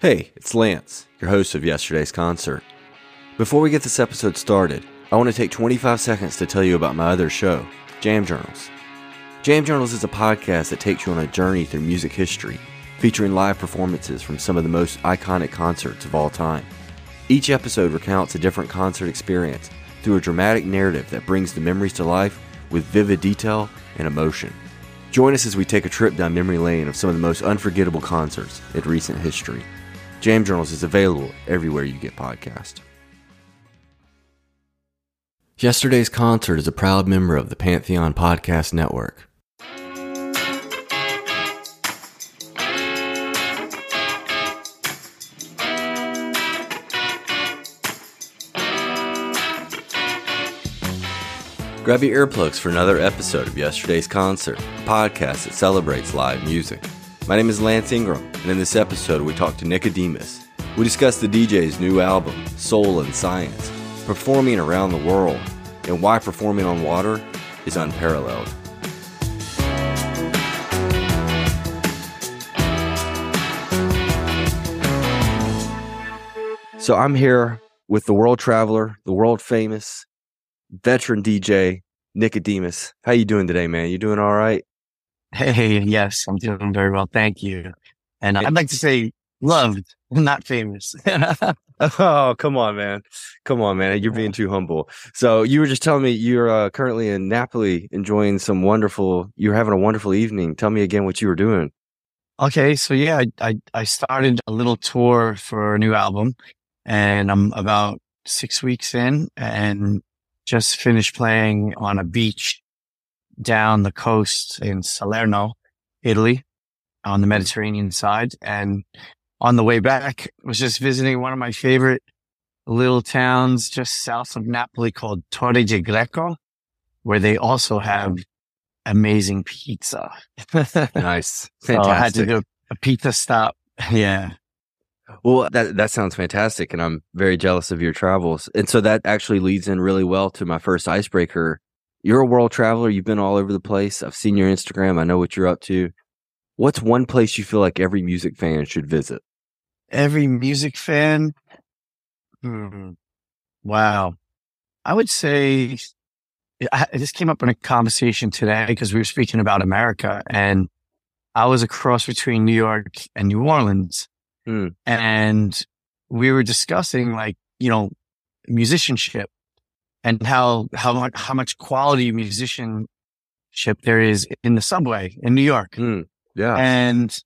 Hey, it's Lance, your host of yesterday's concert. Before we get this episode started, I want to take 25 seconds to tell you about my other show, Jam Journals. Jam Journals is a podcast that takes you on a journey through music history, featuring live performances from some of the most iconic concerts of all time. Each episode recounts a different concert experience through a dramatic narrative that brings the memories to life with vivid detail and emotion. Join us as we take a trip down memory lane of some of the most unforgettable concerts in recent history. Jam Journals is available everywhere you get podcasts. Yesterday's concert is a proud member of the Pantheon Podcast Network. Grab your earplugs for another episode of Yesterday's Concert, a podcast that celebrates live music. My name is Lance Ingram, and in this episode, we talk to Nickodemus. We discuss the DJ's new album, Soul and Science, performing around the world, and why performing on water is unparalleled. So I'm here with the world traveler, the world famous veteran DJ Nickodemus. How you doing today, man? You doing all right? Hey, yes, I'm doing very well. Thank you. And I'd like to say loved, not famous. oh, come on, man. Come on, man. You're being too humble. So you were just telling me you're uh, currently in Napoli enjoying some wonderful, you're having a wonderful evening. Tell me again what you were doing. Okay. So yeah, I, I, I started a little tour for a new album and I'm about six weeks in and just finished playing on a beach down the coast in Salerno, Italy on the Mediterranean side. And on the way back, was just visiting one of my favorite little towns just south of Napoli called Torre del Greco, where they also have amazing pizza. nice. Fantastic. So I had to do a pizza stop. Yeah. Well, that that sounds fantastic, and I'm very jealous of your travels. And so that actually leads in really well to my first icebreaker. You're a world traveler. You've been all over the place. I've seen your Instagram. I know what you're up to. What's one place you feel like every music fan should visit? Every music fan. Hmm. Wow. I would say I, this came up in a conversation today because we were speaking about America and I was across between New York and New Orleans. Mm. And we were discussing like, you know, musicianship and how, how much, how much quality musicianship there is in the subway in New York. Mm. Yeah. And,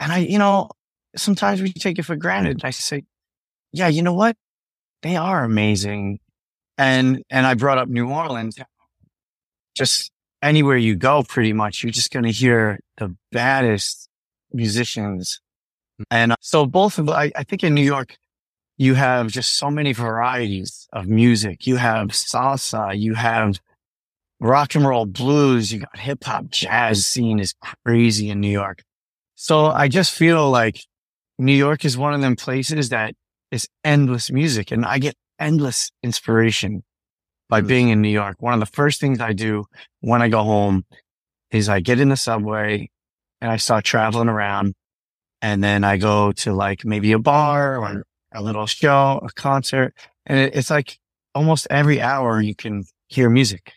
and I, you know, sometimes we take it for granted. I say, yeah, you know what? They are amazing. And, and I brought up New Orleans. Just anywhere you go, pretty much, you're just going to hear the baddest musicians and uh, so both of, I, I think in New York, you have just so many varieties of music. You have salsa, you have rock and roll blues, you got hip hop, jazz scene is crazy in New York. So I just feel like New York is one of them places that is endless music and I get endless inspiration by mm-hmm. being in New York. One of the first things I do when I go home is I get in the subway and I start traveling around and then I go to like maybe a bar or a little show, a concert. And it, it's like almost every hour you can hear music.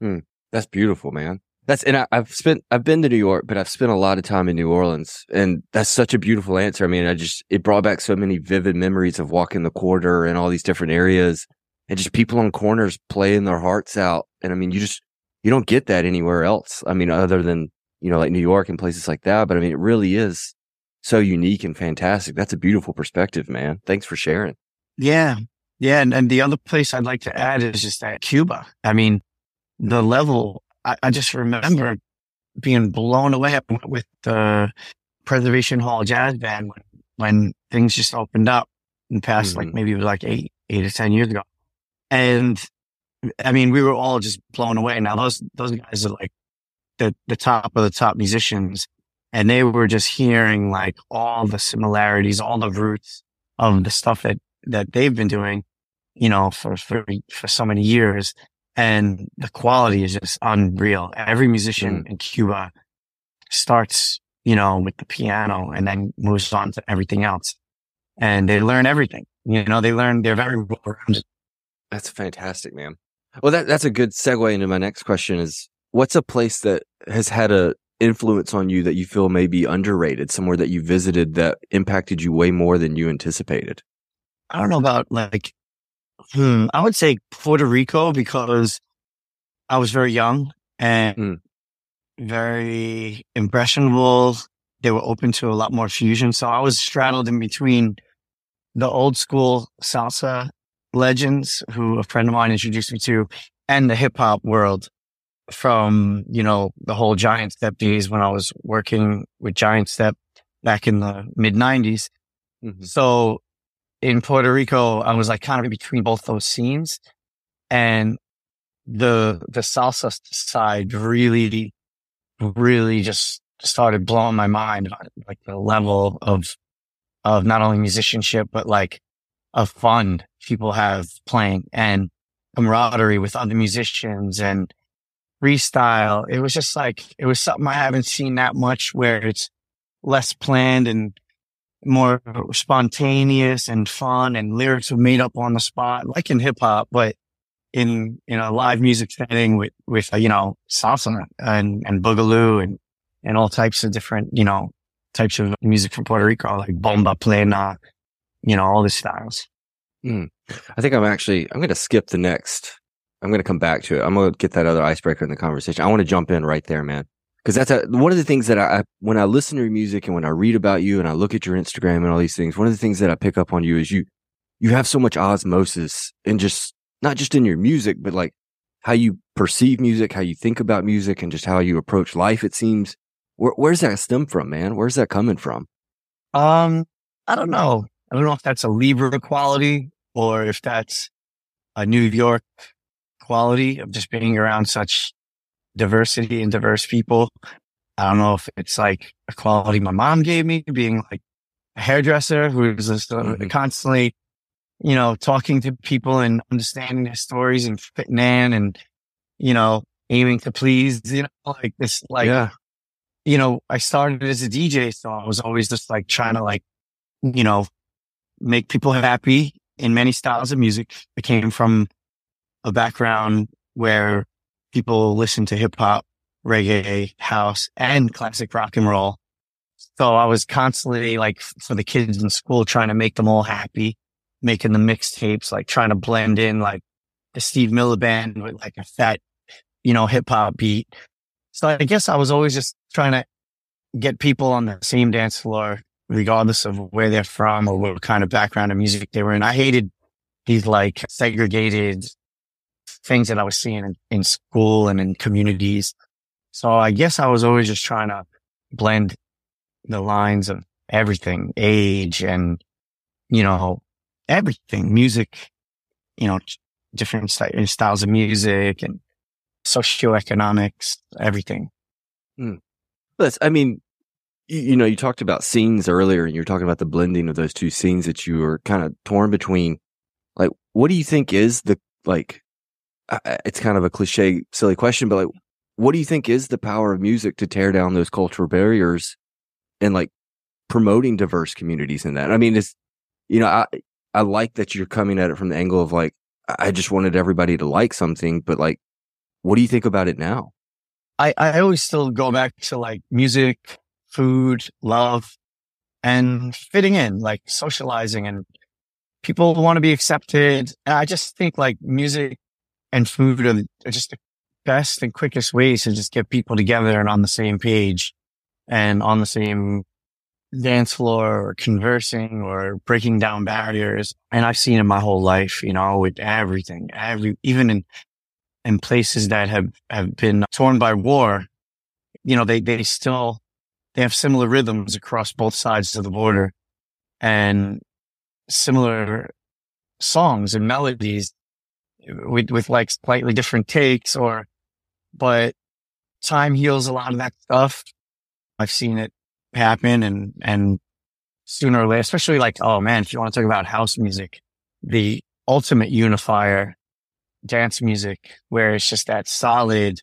Hmm. That's beautiful, man. That's and I, have spent I've been to New York, but I've spent a lot of time in New Orleans, and that's such a beautiful answer. I mean, I just it brought back so many vivid memories of walking the quarter and all these different areas, and just people on corners playing their hearts out. And I mean, you just you don't get that anywhere else. I mean, other than you know like New York and places like that. But I mean, it really is so unique and fantastic. That's a beautiful perspective, man. Thanks for sharing. Yeah, yeah, and, and the other place I'd like to add is just that Cuba. I mean, the level I, I just remember being blown away with the Preservation Hall Jazz Band when, when things just opened up in the past, mm-hmm. like maybe it was like eight, eight or 10 years ago. And I mean, we were all just blown away. Now those, those guys are like the, the top of the top musicians and they were just hearing like all the similarities, all the roots of the stuff that, that they've been doing, you know, for, for, for so many years and the quality is just unreal. Every musician mm. in Cuba starts, you know, with the piano and then moves on to everything else. And they learn everything. You know, they learn, they're very well rounded. That's fantastic, man. Well, that, that's a good segue into my next question is what's a place that has had a influence on you that you feel may be underrated, somewhere that you visited that impacted you way more than you anticipated? I don't know about like Hmm, I would say Puerto Rico because I was very young and mm. very impressionable. They were open to a lot more fusion. So I was straddled in between the old school salsa legends who a friend of mine introduced me to and the hip hop world from, you know, the whole Giant Step days when I was working with Giant Step back in the mid nineties. Mm-hmm. So in Puerto Rico, I was like kind of between both those scenes and the, the salsa side really, really just started blowing my mind about like the level of, of not only musicianship, but like of fun people have playing and camaraderie with other musicians and freestyle. It was just like, it was something I haven't seen that much where it's less planned and more spontaneous and fun and lyrics were made up on the spot, like in hip hop, but in, in a live music setting with, with, you know, salsa and, and boogaloo and, and all types of different, you know, types of music from Puerto Rico, like bomba plena, you know, all the styles. Mm. I think I'm actually, I'm going to skip the next. I'm going to come back to it. I'm going to get that other icebreaker in the conversation. I want to jump in right there, man because that's a, one of the things that I, when I listen to your music and when I read about you and I look at your Instagram and all these things, one of the things that I pick up on you is you, you have so much osmosis and just not just in your music, but like how you perceive music, how you think about music and just how you approach life. It seems where, where's that stem from, man? Where's that coming from? Um, I don't know. I don't know if that's a Libra quality or if that's a New York quality of just being around such diversity and diverse people. I don't know if it's like a quality my mom gave me being like a hairdresser who's just, mm-hmm. constantly, you know, talking to people and understanding their stories and fitting in and, you know, aiming to please, you know, like this, like, yeah. you know, I started as a DJ. So I was always just like trying to like, you know, make people happy in many styles of music. I came from a background where people listen to hip hop, reggae, house and classic rock and roll. So I was constantly like for the kids in school trying to make them all happy, making the mixtapes, like trying to blend in like the Steve Miller band with like a fat, you know, hip hop beat. So I guess I was always just trying to get people on the same dance floor, regardless of where they're from or what kind of background of music they were in. I hated these like segregated things that I was seeing in, in school and in communities. So I guess I was always just trying to blend the lines of everything, age and, you know, everything, music, you know, different st- styles of music and socioeconomics, everything. Mm. But I mean, you, you, know, you talked about scenes earlier and you were talking about the blending of those two scenes that you were kind of torn between. Like, what do you think is the, like, it's kind of a cliche, silly question, but like, what do you think is the power of music to tear down those cultural barriers and like promoting diverse communities in that? I mean, it's, you know, I, I like that you're coming at it from the angle of like, I just wanted everybody to like something, but like, what do you think about it now? I, I always still go back to like music, food, love, and fitting in, like socializing and people want to be accepted. And I just think like music and food are, just the best and quickest ways to just get people together and on the same page and on the same dance floor or conversing or breaking down barriers. And I've seen it my whole life, you know, with everything, every, even in, in places that have, have been torn by war, you know, they, they still, they have similar rhythms across both sides of the border and similar songs and melodies with, with like slightly different takes or, but time heals a lot of that stuff. I've seen it happen and, and sooner or later, especially like, oh man, if you want to talk about house music, the ultimate unifier dance music where it's just that solid,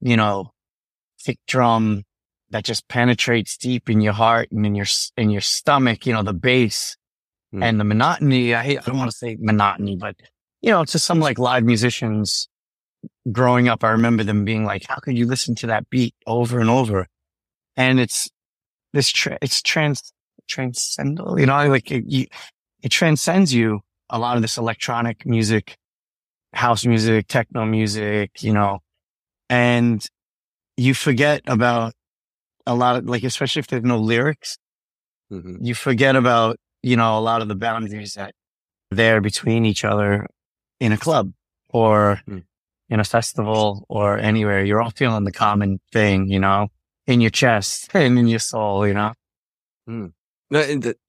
you know, thick drum that just penetrates deep in your heart and in your, in your stomach, you know, the bass mm. and the monotony. I hate, I don't want to say monotony, but you know, to some like live musicians growing up, I remember them being like, how could you listen to that beat over and over? And it's this, tra- it's trans, transcendental, you know, like it, you, it transcends you a lot of this electronic music, house music, techno music, you know, and you forget about a lot of like, especially if there's no lyrics, mm-hmm. you forget about, you know, a lot of the boundaries that there between each other in a club or mm. in a festival or anywhere. You're all feeling the common thing, you know, in your chest and in your soul, you know? Mm.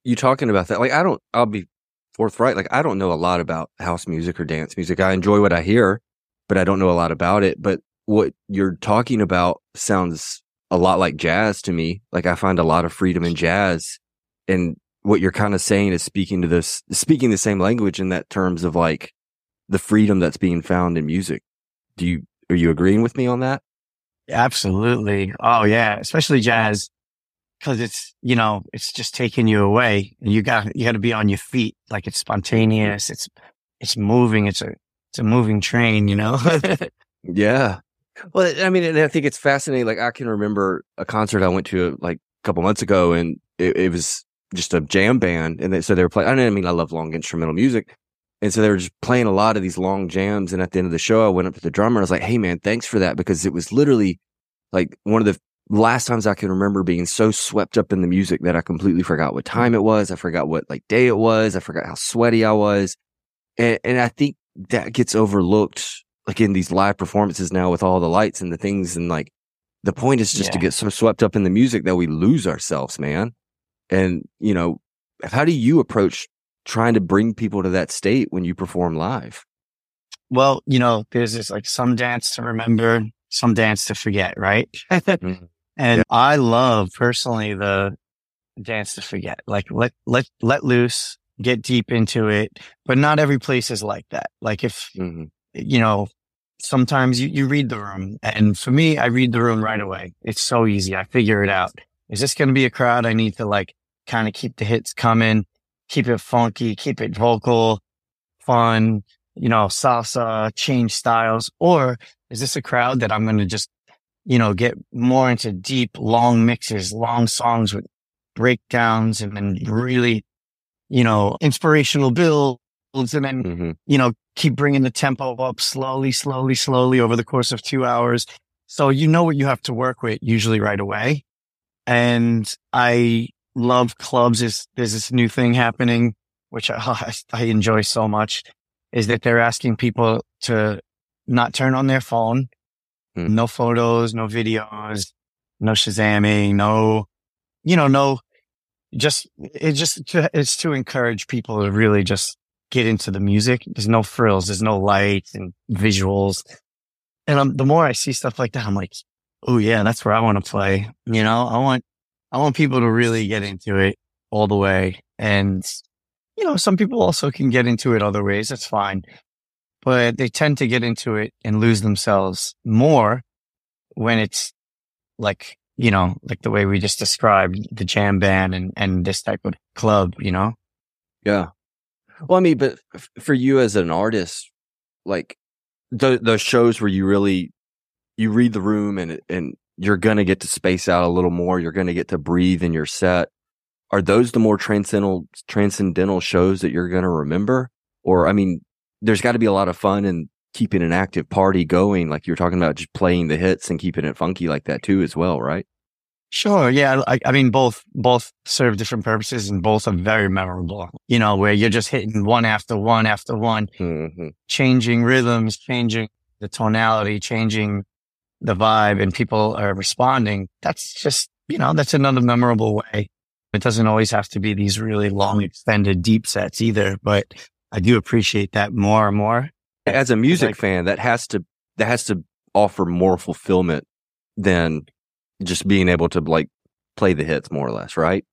you talking about that, like, I don't, I'll be forthright. Like, I don't know a lot about house music or dance music. I enjoy what I hear, but I don't know a lot about it. But what you're talking about sounds a lot like jazz to me. Like I find a lot of freedom in jazz and what you're kind of saying is speaking to this, speaking the same language in that terms of like the freedom that's being found in music. Do you, are you agreeing with me on that? Absolutely. Oh yeah. Especially jazz. Cause it's, you know, it's just taking you away and you got, you got to be on your feet. Like it's spontaneous. It's, it's moving. It's a, it's a moving train, you know? yeah. Well, I mean, and I think it's fascinating. Like I can remember a concert I went to like a couple months ago and it, it was just a jam band. And they, so they were playing, I mean, I love long instrumental music. And so they were just playing a lot of these long jams. And at the end of the show, I went up to the drummer. I was like, Hey man, thanks for that. Because it was literally like one of the last times I can remember being so swept up in the music that I completely forgot what time it was. I forgot what like day it was. I forgot how sweaty I was. And, and I think that gets overlooked like in these live performances now with all the lights and the things. And like the point is just yeah. to get so swept up in the music that we lose ourselves, man. And, you know, how do you approach trying to bring people to that state when you perform live? Well, you know, there's this like some dance to remember, some dance to forget, right? mm-hmm. And yeah. I love personally the dance to forget, like let, let, let loose, get deep into it, but not every place is like that. Like if, mm-hmm. you know, sometimes you, you read the room and for me, I read the room right away. It's so easy. I figure it out. Is this going to be a crowd I need to like kind of keep the hits coming? Keep it funky, keep it vocal, fun, you know, salsa, change styles? Or is this a crowd that I'm going to just, you know, get more into deep, long mixes, long songs with breakdowns and then really, you know, inspirational builds and then, mm-hmm. you know, keep bringing the tempo up slowly, slowly, slowly over the course of two hours. So you know what you have to work with usually right away. And I love clubs is there's this new thing happening, which I, I enjoy so much, is that they're asking people to not turn on their phone, hmm. no photos, no videos, no Shazamming, no, you know, no, just, it just, it's to encourage people to really just get into the music. There's no frills. There's no lights and visuals. And I'm, the more I see stuff like that, I'm like, oh yeah, that's where I want to play. You know, I want, I want people to really get into it all the way. And, you know, some people also can get into it other ways. That's fine. But they tend to get into it and lose themselves more when it's like, you know, like the way we just described the jam band and, and this type of club, you know? Yeah. Well, I mean, but for you as an artist, like the, the shows where you really you read the room and and you're going to get to space out a little more. You're going to get to breathe in your set. Are those the more transcendental transcendental shows that you're going to remember? Or I mean, there's got to be a lot of fun in keeping an active party going, like you're talking about, just playing the hits and keeping it funky like that too, as well, right? Sure. Yeah. I, I mean, both, both serve different purposes and both are very memorable, you know, where you're just hitting one after one after one, mm-hmm. changing rhythms, changing the tonality, changing the vibe and people are responding. That's just, you know, that's another memorable way. It doesn't always have to be these really long, extended, deep sets either, but I do appreciate that more and more. As a music like, fan, that has to, that has to offer more fulfillment than just being able to like play the hits more or less, right?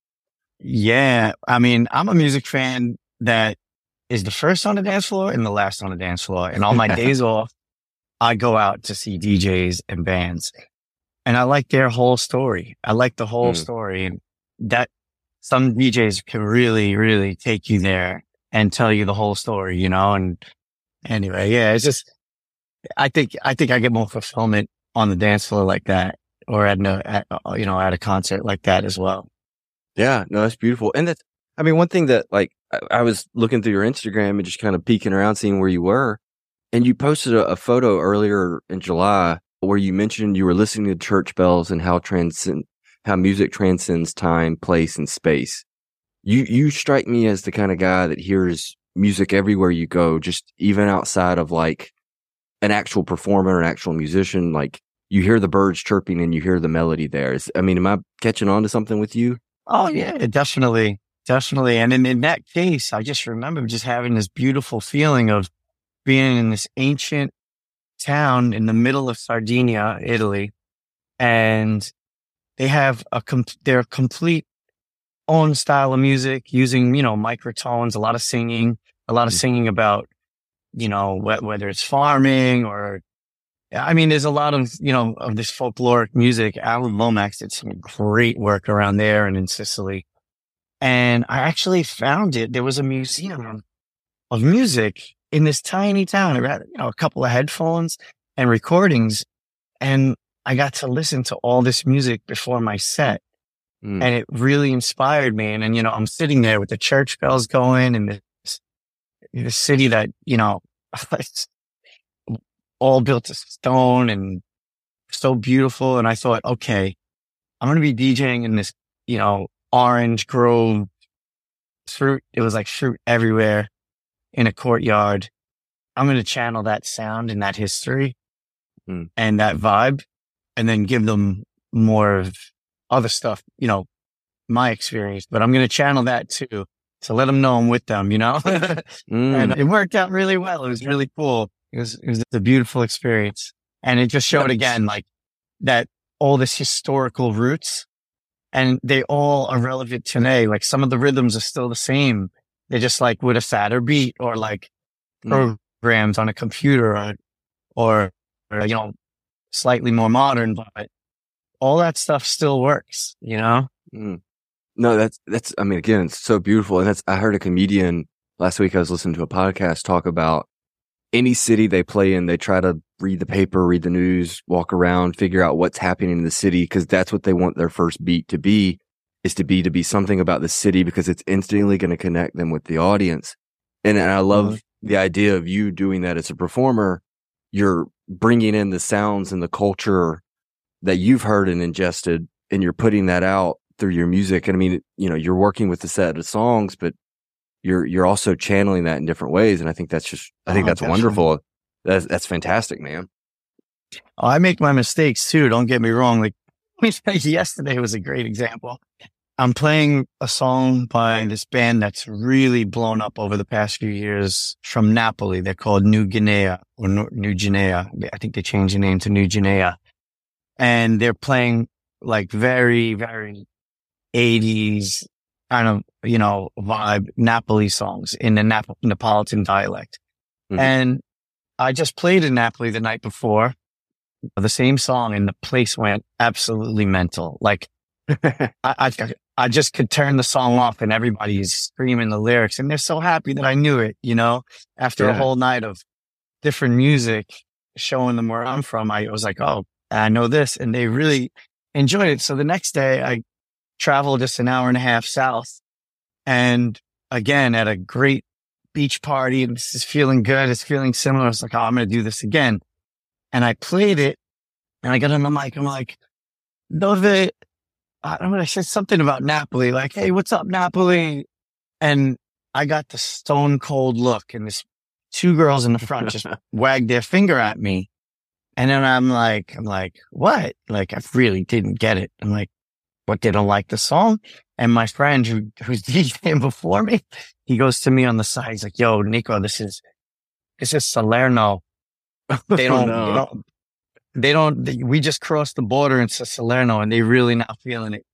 Yeah. I mean, I'm a music fan that is the first on the dance floor and the last on the dance floor. And all my days off, I go out to see DJs and bands and I like their whole story. I like the whole mm. story and that some DJs can really, really take you there and tell you the whole story, you know? And anyway, yeah, it's just, I think, I think I get more fulfillment on the dance floor like that or at, a, at, uh, you know, at a concert like that as well. Yeah, no, that's beautiful. And that's, I mean, one thing that like I, I was looking through your Instagram and just kind of peeking around, seeing where you were. And you posted a, a photo earlier in July where you mentioned you were listening to church bells and how transcend, how music transcends time, place, and space. You, you strike me as the kind of guy that hears music everywhere you go, just even outside of like an actual performer, an actual musician. Like you hear the birds chirping and you hear the melody there. Is, I mean, am I catching on to something with you? Oh yeah, definitely. Definitely. And in, in that case, I just remember just having this beautiful feeling of being in this ancient town in the middle of Sardinia, Italy. And they have a, com- their complete own style of music using, you know, microtones, a lot of singing, a lot of mm. singing about, you know, wh- whether it's farming or I mean, there's a lot of, you know, of this folkloric music. Alan Lomax did some great work around there and in Sicily. And I actually found it. There was a museum of music in this tiny town. I had, you know, a couple of headphones and recordings. And I got to listen to all this music before my set. Mm. And it really inspired me. And, and, you know, I'm sitting there with the church bells going and this, this city that, you know, all built of stone and so beautiful. And I thought, okay, I'm going to be DJing in this, you know, orange grove fruit. It was like fruit everywhere in a courtyard. I'm going to channel that sound and that history mm. and that vibe and then give them more of other stuff, you know, my experience, but I'm going to channel that too to let them know I'm with them, you know, mm. and it worked out really well. It was really cool. It was, it was a beautiful experience. And it just showed again, like that all this historical roots and they all are relevant today. Like some of the rhythms are still the same. They're just like with a fatter beat or like mm. programs on a computer or, or, or, you know, slightly more modern, but all that stuff still works, you know? Mm. No, that's, that's, I mean, again, it's so beautiful. And that's, I heard a comedian last week. I was listening to a podcast talk about any city they play in, they try to read the paper, read the news, walk around, figure out what's happening in the city because that's what they want their first beat to be is to be to be something about the city because it's instantly going to connect them with the audience. And, and I love mm-hmm. the idea of you doing that as a performer. You're bringing in the sounds and the culture that you've heard and ingested and you're putting that out through your music. And I mean, you know, you're working with a set of songs, but you're you're also channeling that in different ways, and I think that's just I think oh, that's definitely. wonderful. That's that's fantastic, man. Oh, I make my mistakes too. Don't get me wrong. Like yesterday was a great example. I'm playing a song by this band that's really blown up over the past few years from Napoli. They're called New Guinea or New Guinea. I think they changed the name to New Guinea. And they're playing like very, very 80s kind of, you know, vibe Napoli songs in the Nap- Neapolitan dialect. Mm-hmm. And I just played in Napoli the night before the same song and the place went absolutely mental. Like I, I, I just could turn the song off and everybody's screaming the lyrics and they're so happy that I knew it, you know, after yeah. a whole night of different music showing them where I'm from. I was like, Oh, I know this. And they really enjoyed it. So the next day I traveled just an hour and a half south and again at a great beach party and this is feeling good. It's feeling similar. I was like, Oh, I'm going to do this again. And I played it and I got on the mic. I'm like, Dove, I don't know. I said something about Napoli, like, Hey, what's up, Napoli? And I got the stone cold look and this two girls in the front just wagged their finger at me. And then I'm like, I'm like, what? Like, I really didn't get it. I'm like, what? They don't like the song? And my friend who, who's DJing before me, he goes to me on the side. He's like, yo, Nico, this is, this is Salerno. They oh, don't, no. they don't, they don't, they- we just crossed the border into Salerno and they really not feeling it.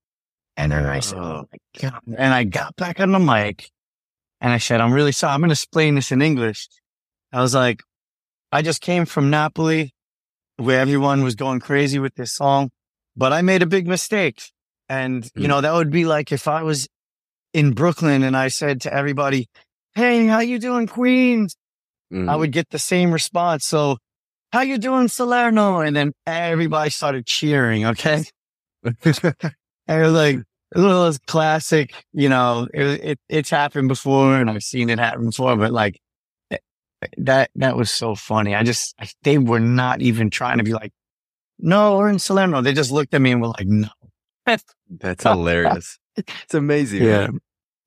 And then I said, Oh. oh my God. And I got back on the mic and I said, I'm really sorry. I'm going to explain this in English. I was like, I just came from Napoli where everyone was going crazy with this song, but I made a big mistake. And, you Mm. know, that would be like if I was in Brooklyn and I said to everybody, Hey, how you doing, Queens? I Mhm. would get the same response. So how you doing, Salerno? And then everybody started cheering. Okay. and it was like, it was classic, you know, it, it, it's happened before and I've seen it happen before, but like eh, that, that was so funny. I just, I, they were not even trying to be like, no, we're in Salerno. They just looked at me and were like, no. That's hilarious. It's amazing. man.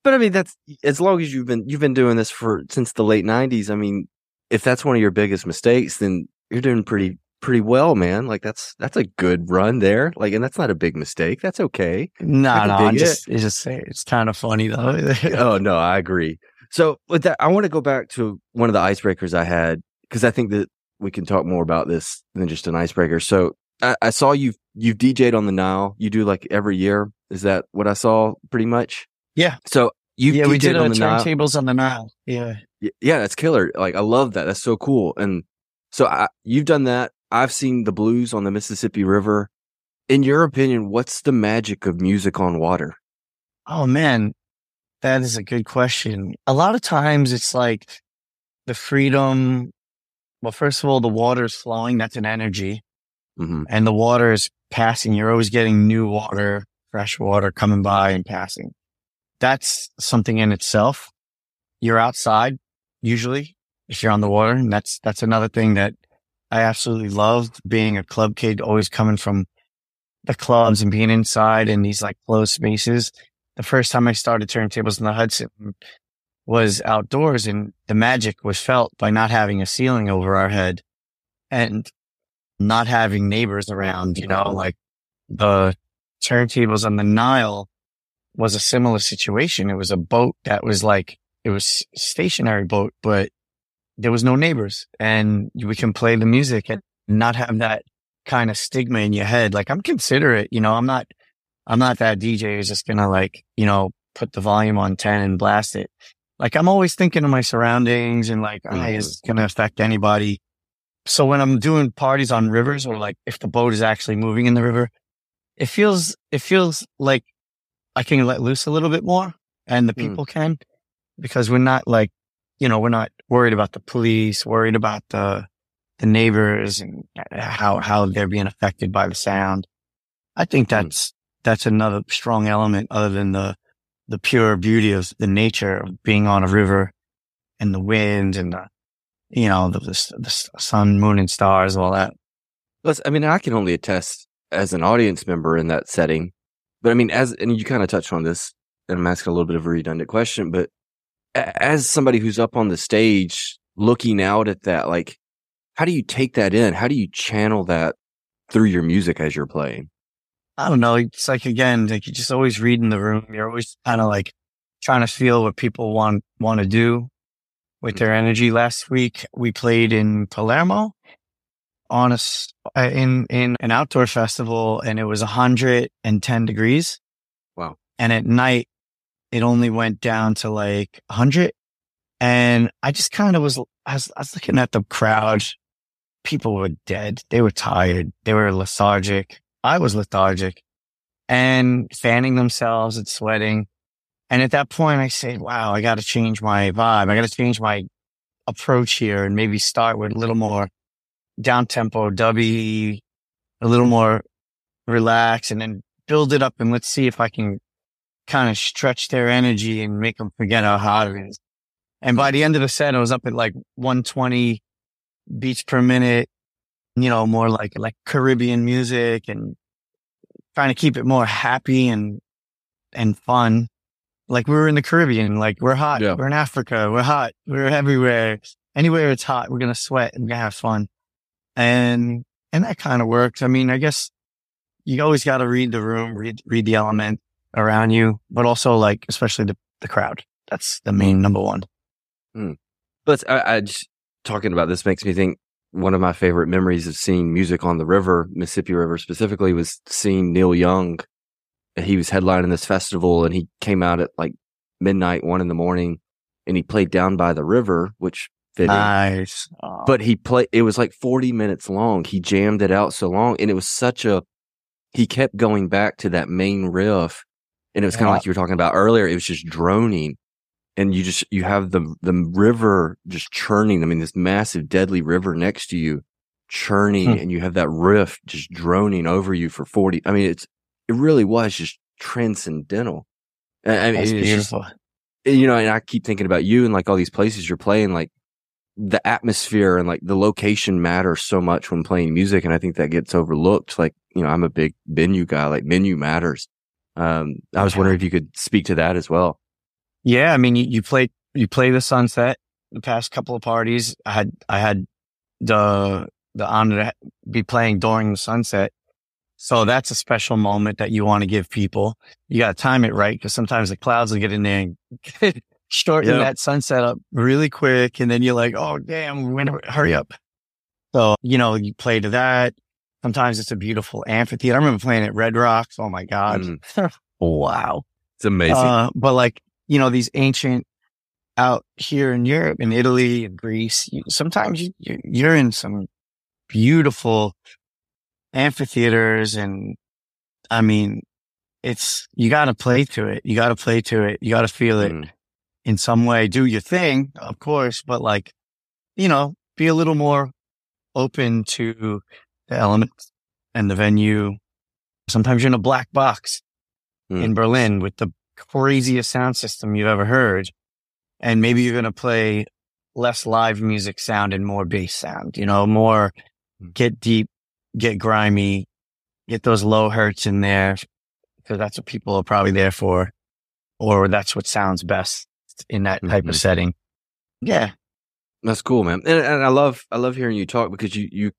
But I mean, that's as long as you've been you've been doing this for since the late '90s. I mean, if that's one of your biggest mistakes, then you're doing pretty pretty well, man. Like that's that's a good run there. Like, and that's not a big mistake. That's okay. No, no, I'm it. just, it's just, it's kind of funny though. oh no, I agree. So with that, I want to go back to one of the icebreakers I had because I think that we can talk more about this than just an icebreaker. So I, I saw you you've DJ'd on the Nile. You do like every year. Is that what I saw? Pretty much. Yeah. So you yeah, we did on on the turntables on the Nile. Yeah. Yeah, that's killer. Like I love that. That's so cool. And so I, you've done that. I've seen the blues on the Mississippi River. In your opinion, what's the magic of music on water? Oh man, that is a good question. A lot of times it's like the freedom. Well, first of all, the water is flowing. That's an energy hmm and the water is passing. You're always getting new water, fresh water coming by and passing. That's something in itself. You're outside usually if you're on the water. And that's, that's another thing that I absolutely loved being a club kid, always coming from the clubs and being inside in these like closed spaces. The first time I started turntables in the Hudson was outdoors and the magic was felt by not having a ceiling over our head and not having neighbors around, you know, like the turntables on the Nile was a similar situation. It was a boat that was like, it was stationary boat, but there was no neighbors and we can play the music and not have that kind of stigma in your head. Like I'm considerate, you know, I'm not, I'm not that DJ who's just going to like, you know, put the volume on 10 and blast it. Like I'm always thinking of my surroundings and like, oh, Mhm. is it going to affect anybody? So when I'm doing parties on rivers or like if the boat is actually moving in the river, it feels, it feels like I can let loose a little bit more and the Mm. people can because we're not like, you know, we're not worried about the police, worried about the, the neighbors and how, how they're being affected by the sound. I think hmm. that's, that's another strong element other than the, the pure beauty of the nature of being on a river and the wind and the, you know, the, the, the sun, moon and stars, all that. Plus, I mean, I can only attest as an audience member in that setting. But I mean, as, and you kind of touched on this, and I'm asking a little bit of a redundant question, but as somebody who's up on the stage looking out at that, like, how do you take that in? How do you channel that through your music as you're playing? I don't know. It's like, again, like you're just always reading the room. You're always kind of like trying to feel what people want, want to do with their energy. Last week we played in Palermo on a, uh, in, in an outdoor festival and it was 110 degrees. Wow. And at night it only went down to like 100. And I just kind of was, I was, I was looking at the crowd. People were dead. They were tired. They were lethargic. I was lethargic and fanning themselves and sweating. And at that point, I said, wow, I got to change my vibe. I got to change my approach here and maybe start with a little more down tempo, dubby, a little more relaxed and then build it up and let's see if I can kind of stretch their energy and make them forget how hot it is. And by the end of the set, I was up at like 120 beats per minute, you know, more like, like Caribbean music and trying to keep it more happy and, and fun. Like we were in the Caribbean, like we're hot. Yeah. We're in Africa. We're hot. We're everywhere. Anywhere it's hot, we're going to sweat and we're going to have fun. And, and that kind of works. I mean, I guess you always got to read the room, read, read the element around you, but also like, especially the, the crowd. That's the main number one. Hmm. But I, I just talking about this makes me think one of my favorite memories of seeing music on the river, Mississippi River specifically, was seeing Neil Young. He was headlining this festival and he came out at like midnight, one in the morning, and he played down by the river, which. Nice. Oh, but he played, it was like 40 minutes long. He jammed it out so long and it was such a, he kept going back to that main riff. And it was kind of Yeah. like you were talking about earlier. It was just droning and you just, you have the, the river just churning. I mean, this massive deadly river next to you churning Hmm. and you have that riff just droning over you for 40. I mean, it's, it really was just transcendental. I I mean, that's it's just- beautiful. you know, and I keep thinking about you and like all these places you're playing, like the atmosphere and like the location matters so much when playing music. And I think that gets overlooked. Like, you know, I'm a big venue guy, like venue matters. Um, I was wondering if you could speak to that as well. Yeah, I mean, you, you play you play the sunset. The past couple of parties, I had I had the the honor to be playing during the sunset. So that's a special moment that you want to give people. You got to time it right because sometimes the clouds will get in there and shorten Yeah. that sunset up really quick, and then you're like, "Oh, damn, we're gonna hurry up." So you know, you play to that. Sometimes it's a beautiful amphitheater. I remember playing at Red Rocks. Oh my god, wow! It's amazing. Uh, but like, you know, these ancient out here in Europe in Italy and Greece, you, sometimes you, you, you're in some beautiful amphitheaters. And I mean, it's, you got to play to it. You got to play to it. You got to feel it Mm. in some way. Do your thing, of course, but like, you know, be a little more open to the elements and the venue. Sometimes you're in a black box Mm. in Berlin with the craziest sound system you've ever heard. And maybe you're going to play less live music sound and more bass sound, you know, more Mm. get deep, get grimy, get those low hertz in there because that's what people are probably there for, or that's what sounds best in that type Mhm. of setting. Yeah. That's cool, man. And, and I love, I love hearing you talk because you, you,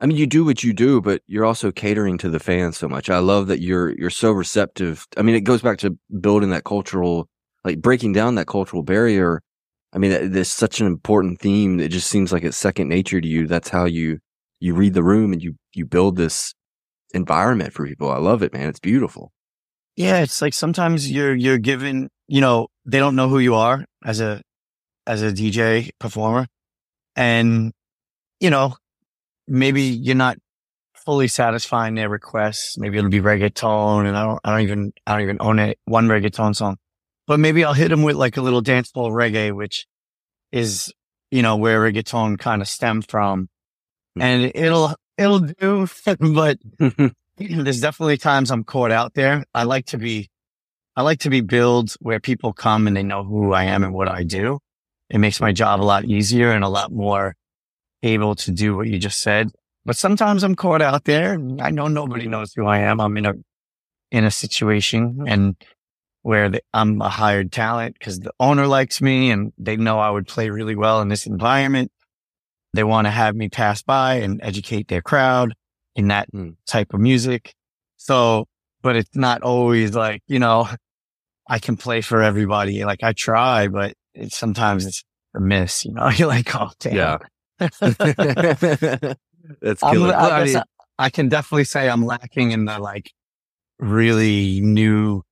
I mean, you do what you do, but you're also catering to the fans so much. I love that you're, you're so receptive. I mean, it goes back to building that cultural, like breaking down that cultural barrier. I mean, that- there's such an important theme. It just seems like it's second nature to you. That's how you, you read the room and you, you build this environment for people. I love it, man. It's beautiful. Yeah. It's like sometimes you're, you're given, you know, they don't know who you are as a, as a DJ performer. And, you know, maybe you're not fully satisfying their requests. Maybe it'll be reggaeton and I don't, I don't even, I don't even own it. One reggaeton song, but maybe I'll hit them with like a little dancehall reggae, which is, you know, where reggaeton kind of stemmed from Hmm. and it'll, it'll do, but there's definitely times I'm caught out there. I like to be, I like to be billed where people come and they know who I am and what I do. It makes my job a lot easier and a lot more able to do what you just said. But sometimes I'm caught out there. and I know nobody knows who I am. I'm in a, in a situation and where the, I'm a hired talent because the owner likes me and they know I would play really well in this environment. They want to have me pass by and educate their crowd in that Hmm. type of music. So, but it's not always like, you know, I can play for everybody. Like I try, but it's sometimes it's a miss, you know, you're like, oh, damn. Yeah. That's I'm, killer. I, Well, I mean- I, I can definitely say I'm lacking in the like really new,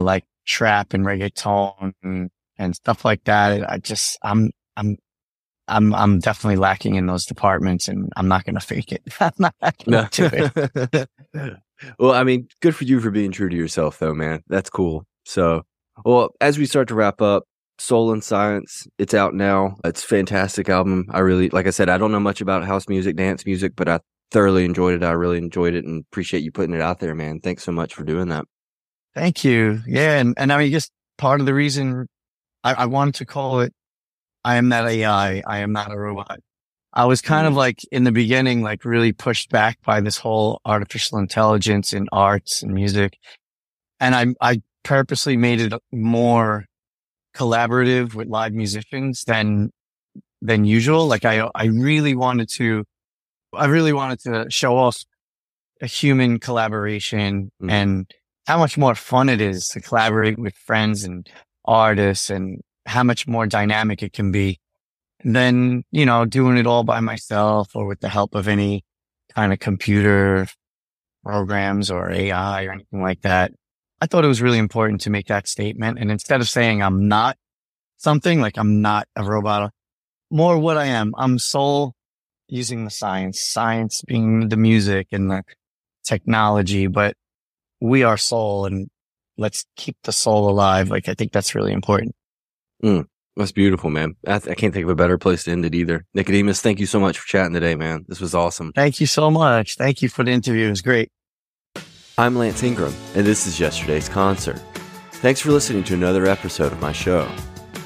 like trap and reggaeton and, and stuff like that. I just, I'm, I'm, I'm, I'm definitely lacking in those departments and I'm not going to fake it. I'm not going to do it. well, I mean, good for you for being true to yourself, though, man. That's cool. So, well, as we start to wrap up, Soul and Science, it's out now. It's a fantastic album. I really, like I said, I don't know much about house music, dance music, but I thoroughly enjoyed it. I really enjoyed it and appreciate you putting it out there, man. Thanks so much for doing that. Thank you. Yeah. And, and I mean, just part of the reason I, I wanted to call it, I am not AI. I am not a robot. I was kind of mm-hmm. like in the beginning, like really pushed back by this whole artificial intelligence in arts and music. And I, I purposely made it more collaborative with live musicians than, than usual. Like I, I really wanted to, I really wanted to show off a human collaboration mm. and how much more fun it is to collaborate with friends and artists and how much more dynamic it can be than, you know, doing it all by myself or with the help of any kind of computer programs or AI or anything like that. I thought it was really important to make that statement. And instead of saying I'm not something like I'm not a robot, more what I am, I'm soul using the science, science being the music and the technology, but we are soul and let's keep the soul alive. Like I think that's really important. Mm, that's beautiful, man. I, th- I, can't think of a better place to end it either. Nickodemus, thank you so much for chatting today, man. This was awesome. Thank you so much. Thank you for the interview. It was great. I'm Lance Ingram, and this is yesterday's concert. Thanks for listening to another episode of my show.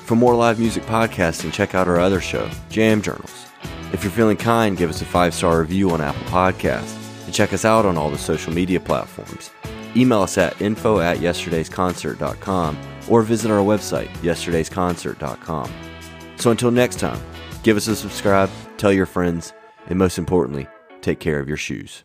For more live music podcasting, check out our other show, Jam Journals. If you're feeling kind, give us a five star review on Apple Podcasts and check us out on all the social media platforms. Email us at info at yesterdaysconcert.com or visit our website, yesterdaysconcert.com. So until next time, give us a subscribe, tell your friends, and most importantly, take care of your shoes.